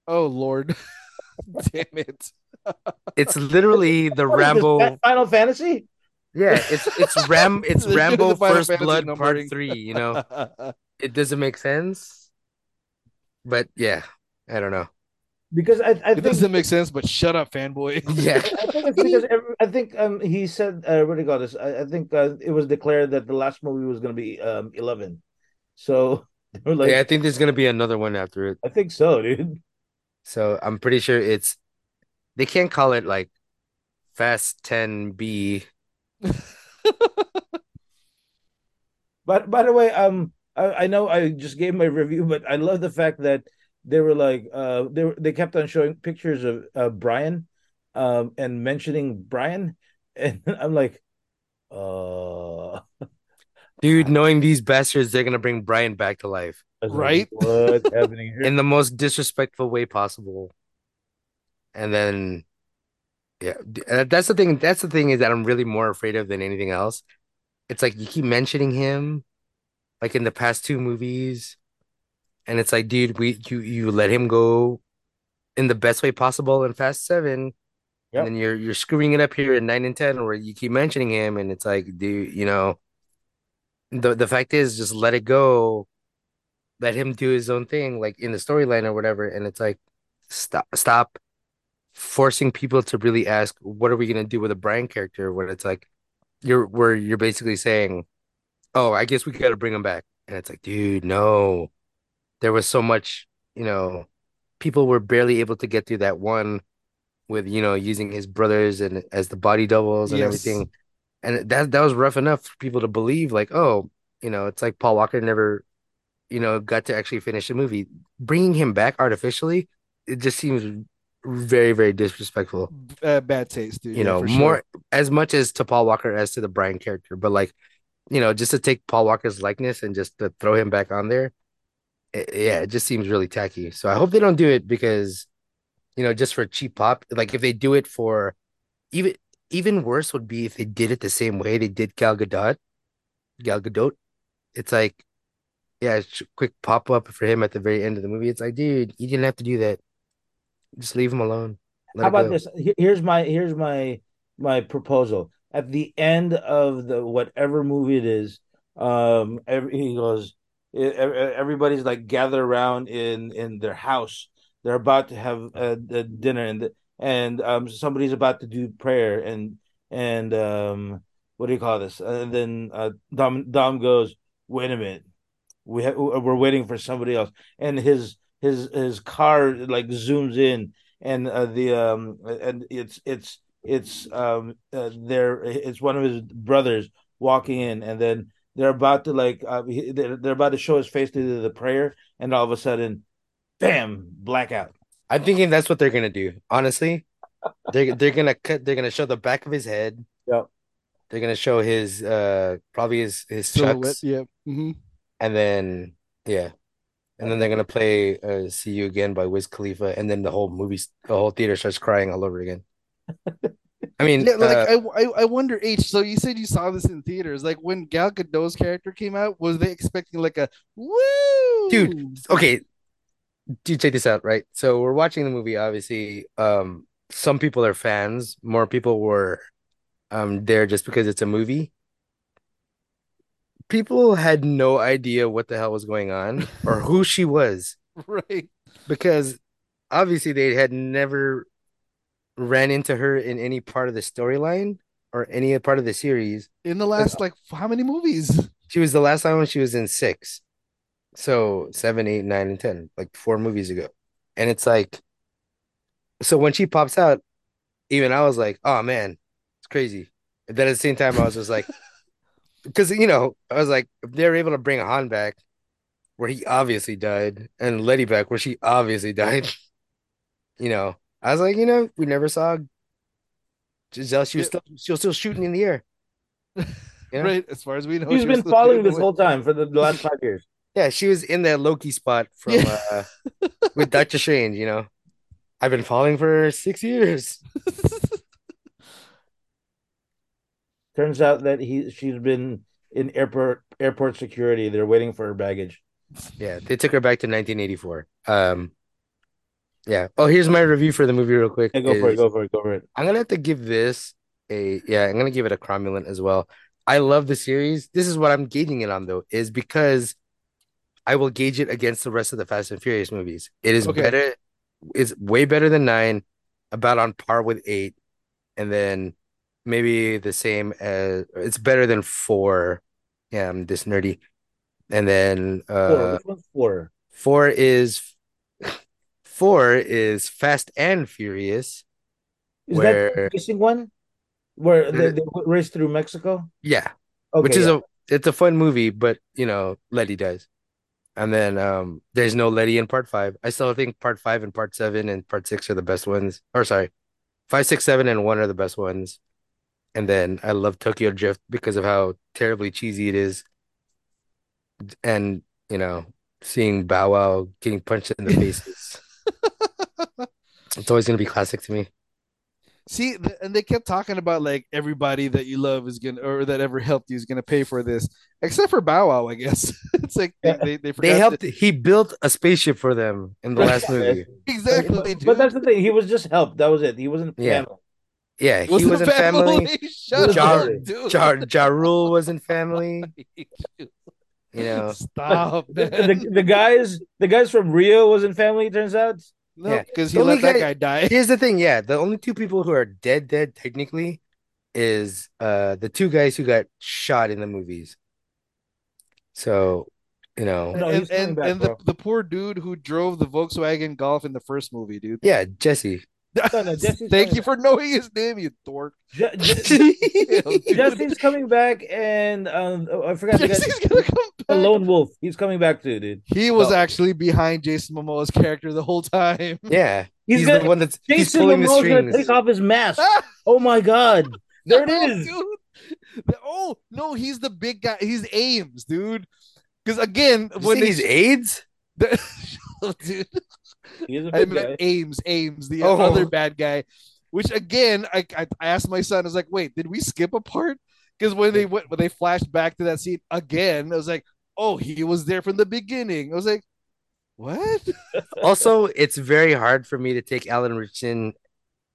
Oh Lord, damn it! It's literally the What is this, Rambo. Final Fantasy. Yeah, it's it's Ram. It's They should have Rambo First Blood numbering. Part Three. You know, it doesn't make sense. But yeah, I don't know. Because I, I it think doesn't make sense, but shut up, fanboy. Yeah, I think it's because every, I think um he said uh, what do you call this? I, I think uh, it was declared that the last movie was going to be um eleven, so like, yeah. I think there's gonna be another one after it. I think so, dude. So I'm pretty sure it's. They can't call it like Fast Ten B. But by the way, um, I, I know I just gave my review, but I love the fact that they were like, uh, they were, they kept on showing pictures of uh, Brian, um, and mentioning Brian, and I'm like, uh, Dude, knowing these bastards, they're gonna bring Brian back to life I like, Right? What's happening here? in the most disrespectful way possible. And then, yeah, uh, that's the thing. That's the thing is that I'm really more afraid of than anything else. It's like you keep mentioning him, like in the past two movies, and it's like, dude, we you you let him go in the best way possible in Fast Seven, Yep. and then you're you're screwing it up here in nine and ten, where you keep mentioning him, and it's like, dude, you know, the the fact is, just let it go, let him do his own thing, like in the storyline or whatever, and it's like, stop stop forcing people to really ask, what are we gonna do with a Brian character? When it's like, you're where you're basically saying, oh, I guess we got to bring him back. And it's like, dude, no. There was so much, you know, people were barely able to get through that one with, you know, using his brothers and as the body doubles and Yes. everything. And that that was rough enough for people to believe, like, oh, you know, it's like Paul Walker never, you know, got to actually finish the movie. Bringing him back artificially, it just seems very, very disrespectful. Uh, bad taste, dude. You Yeah, know, sure. more as much as to Paul Walker as to the Brian character, but like, you know, just to take Paul Walker's likeness and just to throw him back on there, it, yeah, it just seems really tacky. So I hope they don't do it because, you know, just for cheap pop. Like if they do it for even even worse would be if they did it the same way they did Gal Gadot. Gal Gadot. It's like, yeah, quick pop up for him at the very end of the movie. It's like, dude, you didn't have to do that. Just leave him alone. Let How about go. this? Here's my here's my my proposal. At the end of the whatever movie it is, um, every, he goes, everybody's like gathered around in in their house. They're about to have a, a dinner, and and um somebody's about to do prayer, and and um what do you call this? And then uh, Dom Dom goes, wait a minute, we ha- we're waiting for somebody else, and his his his car like zooms in and uh, the um and it's it's it's um uh, there it's one of his brothers walking in and then they're about to like uh, they're, they're about to show his face to the prayer and all of a sudden bam blackout I'm thinking that's what they're gonna do. Honestly, they're they're gonna cut. They're gonna show the back of his head. Yep. They're gonna show his uh probably his his Silhouette. chucks, Yeah. hmm and then yeah, and then they're gonna play uh, "See You Again" by Wiz Khalifa, and then the whole movie, the whole theater starts crying all over again. I mean, Yeah, like uh, I, I, I wonder, H. So you said you saw this in theaters. Like when Gal Gadot's character came out, was they expecting like a woo, Dude. okay, do check this out, right? So we're watching the movie. Obviously, um, some people are fans. More people were um there just because it's a movie. People had no idea what the hell was going on or who she was right? because obviously they had never ran into her in any part of the storyline or any part of the series. In the last like how many movies? She was the last time when she was in six. So seven, eight, nine, and ten, like four movies ago. And it's like, so when she pops out, even I was like, oh man, it's crazy. And then at the same time, I was just like, because you know, I was like, if they're able to bring Han back, where he obviously died, and Letty back, where she obviously died, you know, I was like, you know, we never saw Giselle. She was still, she was still shooting in the air. Yeah. Right, as far as we know, he's she was been still following this away. whole time for the, the last five years Yeah, she was in that Loki spot from Yeah. uh with Doctor Strange, you know. I've been following for six years. Turns out that he she's been in airport airport security they're waiting for her baggage Yeah, they took her back to 1984. Um, yeah. Oh, here's my review for the movie, real quick. yeah, go for it is- go for it go for it I'm gonna have to give this a yeah. I'm gonna give it a cromulent as well. I love the series. This is what I'm gauging it on though, is because I will gauge it against the rest of the Fast and Furious movies. It is Okay. better. It's way better than nine, about on par with eight, and then maybe the same as it's better than four. Yeah, I'm this nerdy. And then four uh four four is four is Fast and Furious. is where- that the racing one where they, Uh, they race through mexico Yeah. okay which is yeah. a it's a fun movie, but you know, Letty dies. And then um there's no Letty in part five. I still think part five and part seven and part six are the best ones. Or sorry, five, six, seven, and one are the best ones. And then I love Tokyo Drift because of how terribly cheesy it is. And you know, seeing Bow Wow getting punched in the faces. it's always gonna be classic to me. See, and they kept talking about like everybody that you love is gonna or that ever helped you is gonna pay for this, except for Bow Wow, I guess. it's like they they, they forgot They to- helped he built a spaceship for them in the last movie. exactly. but, but that's the thing he was just helped that was it he wasn't Yeah. family. Yeah, he Wasn't was in family. Shut Jar- up, dude. Jar Ja Rule was in family. You know, Stop, the, man. the, the guys the guys from rio was in family it turns out No, Yeah. because he The only let that guy- guy die. here's the thing. Yeah, the only two people who are dead, dead technically, is uh the two guys who got shot in the movies. So, you know, No, and and, back, and the, the poor dude who drove the Volkswagen Golf in the first movie, dude. yeah, Jesse. No, no, Jesse's Thank coming you for knowing his name, you dork. Je- Je- Damn. Jesse's coming back, and um, oh, I forgot the guy. Jesse's gonna come The back. lone wolf. He's coming back too, dude. He was Oh. actually behind Jason Momoa's character the whole time. Yeah, He's, he's, gonna, the one that's he's Jason pulling the Momoa's gonna take off his mask. oh my god, there it Oh, dude. Oh no, he's the big guy. He's Aimes, dude. Because again, You when say they, he's AIDS? the, dude, He's a I big meant guy. Aimes, Aimes, the Oh. other bad guy. Which again, I, I I asked my son, I was like, wait, did we skip a part? Because when they went when they flashed back to that scene again, I was like, oh, he was there from the beginning. I was like, what? Also, it's very hard for me to take Alan Ritchson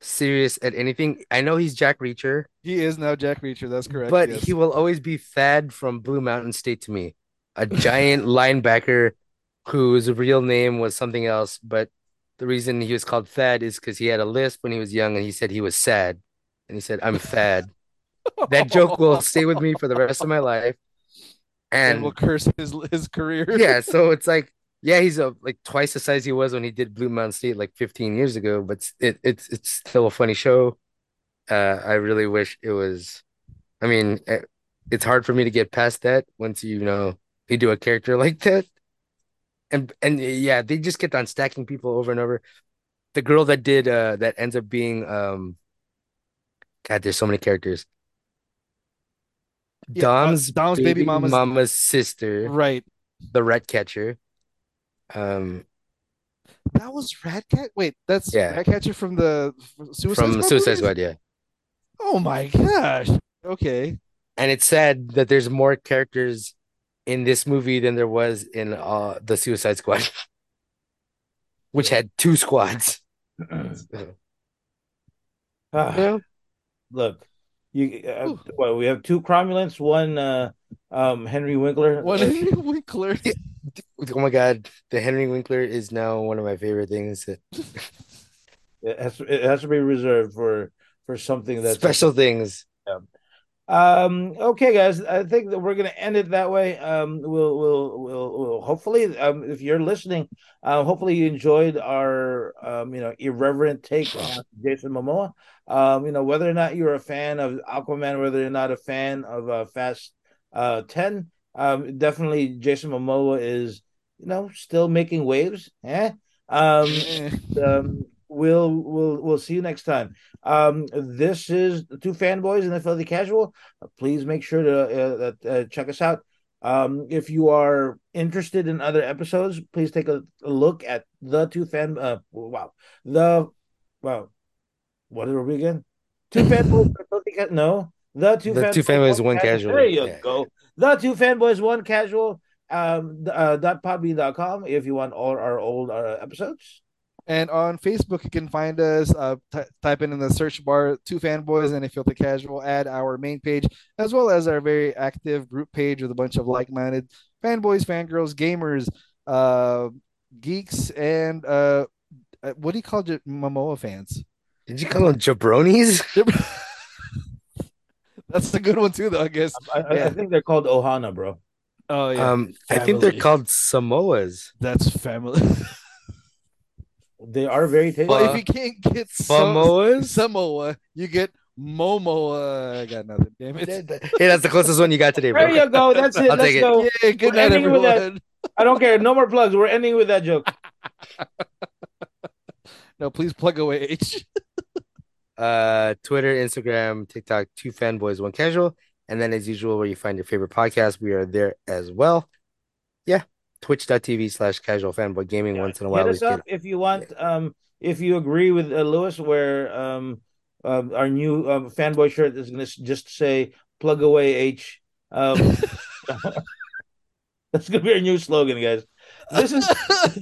serious at anything. I know he's Jack Reacher, He is now Jack Reacher. That's correct. but yes. he will always be Thad from Blue Mountain State to me. A giant linebacker whose real name was something else, but the reason he was called Thad is because he had a lisp when he was young and he said he was sad. And he said, I'm Thad. That joke will stay with me for the rest of my life. and And will curse his his career. yeah, so it's like, yeah, he's a, like twice the size he was when he did Blue Mountain State like 15 years ago, but it, it's it's still a funny show. Uh, I really wish it was. I mean, eh, it's hard for me to get past that once you know you do a character like that, and and yeah, they just kept on stacking people over and over. The girl that did uh that ends up being um, God, there's so many characters. Yeah, uh, Dom's Dom's baby mama's- mama's sister right. the rat catcher. Um, That was Ratcat. Wait, that's Yeah. Ratcatcher from the Suicide from Squad Suicide? Squad, yeah. Oh my gosh. Okay. And it's sad that there's more characters in this movie than there was in uh the Suicide Squad, which had two squads. Ah, Yeah. look, you. Uh, well, we have two cromulents. One, uh, um, Henry Winkler. What Uh, Henry Winkler? Oh my God, the Henry Winkler is now one of my favorite things. It has, it has to be reserved for for something that's Special things. Um. Okay, guys. I think that we're gonna end it that way. Um. We'll. We'll. We'll. we'll hopefully, um, if you're listening, uh, hopefully you enjoyed our, um, you know, irreverent take on Jason Momoa. Um. You know, whether or not you're a fan of Aquaman, whether you're not a fan of uh, Fast, uh, Ten, um, definitely Jason Momoa is, you know, still making waves. Eh. Um Eh. um, we'll we'll we'll see you next time. Um, this is the two fanboys and the filthy casual. Please make sure to uh, uh, check us out. Um, if you are interested in other episodes, please take a, a look at the two fan. Uh, wow, the wow, what are we again? Two fanboys, no, the two The two fanboys, one casual. There you Yeah. go. The two fanboys, one casual. Um, uh, dot podbean.com if you want all our old uh, episodes. And on Facebook, you can find us. Uh, t- type in in the search bar "Two Fanboys" and if you'll the casual, add our main page as well as our very active group page with a bunch of like-minded fanboys, fangirls, gamers, uh, geeks, and uh, uh, what do you call it, Momoa fans? Did you call them jabronis? That's a good one too, though. I guess. I, I, Yeah. I think they're called Ohana, bro. Oh yeah, Um, I think they're called Samoas. that's family. They are very tasty. well, Uh, if you can't get some, Samoas? Samoa, you get Momoa. I got nothing. Damn it. Hey, that's the closest one you got today, bro. there you go. That's it. I'll Let's take it. go. Yeah, good We're night, ending with that. everyone. I don't care. No more plugs. We're ending with that joke. No, please plug away H. uh Twitter, Instagram, TikTok, two fanboys, one casual. And then as usual, where you find your favorite podcast, we are there as well. Yeah. Twitch.tv slash casual fanboy gaming once in a while. Hit we us up get- if you want. Um, if you agree with uh, Lewis, where um, um, our new um, fanboy shirt is going to just say "plug away H." Um, that's going to be our new slogan, guys. This is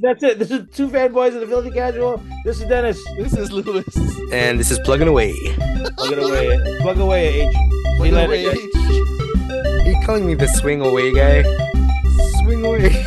that's it. This is two fanboys and the filthy casual. This is Dennis. This is Lewis. And this is plugging away. Plug it away. Plug away H. See you Plug later, away guys. H. Are you calling me the swing away guy? Swing away.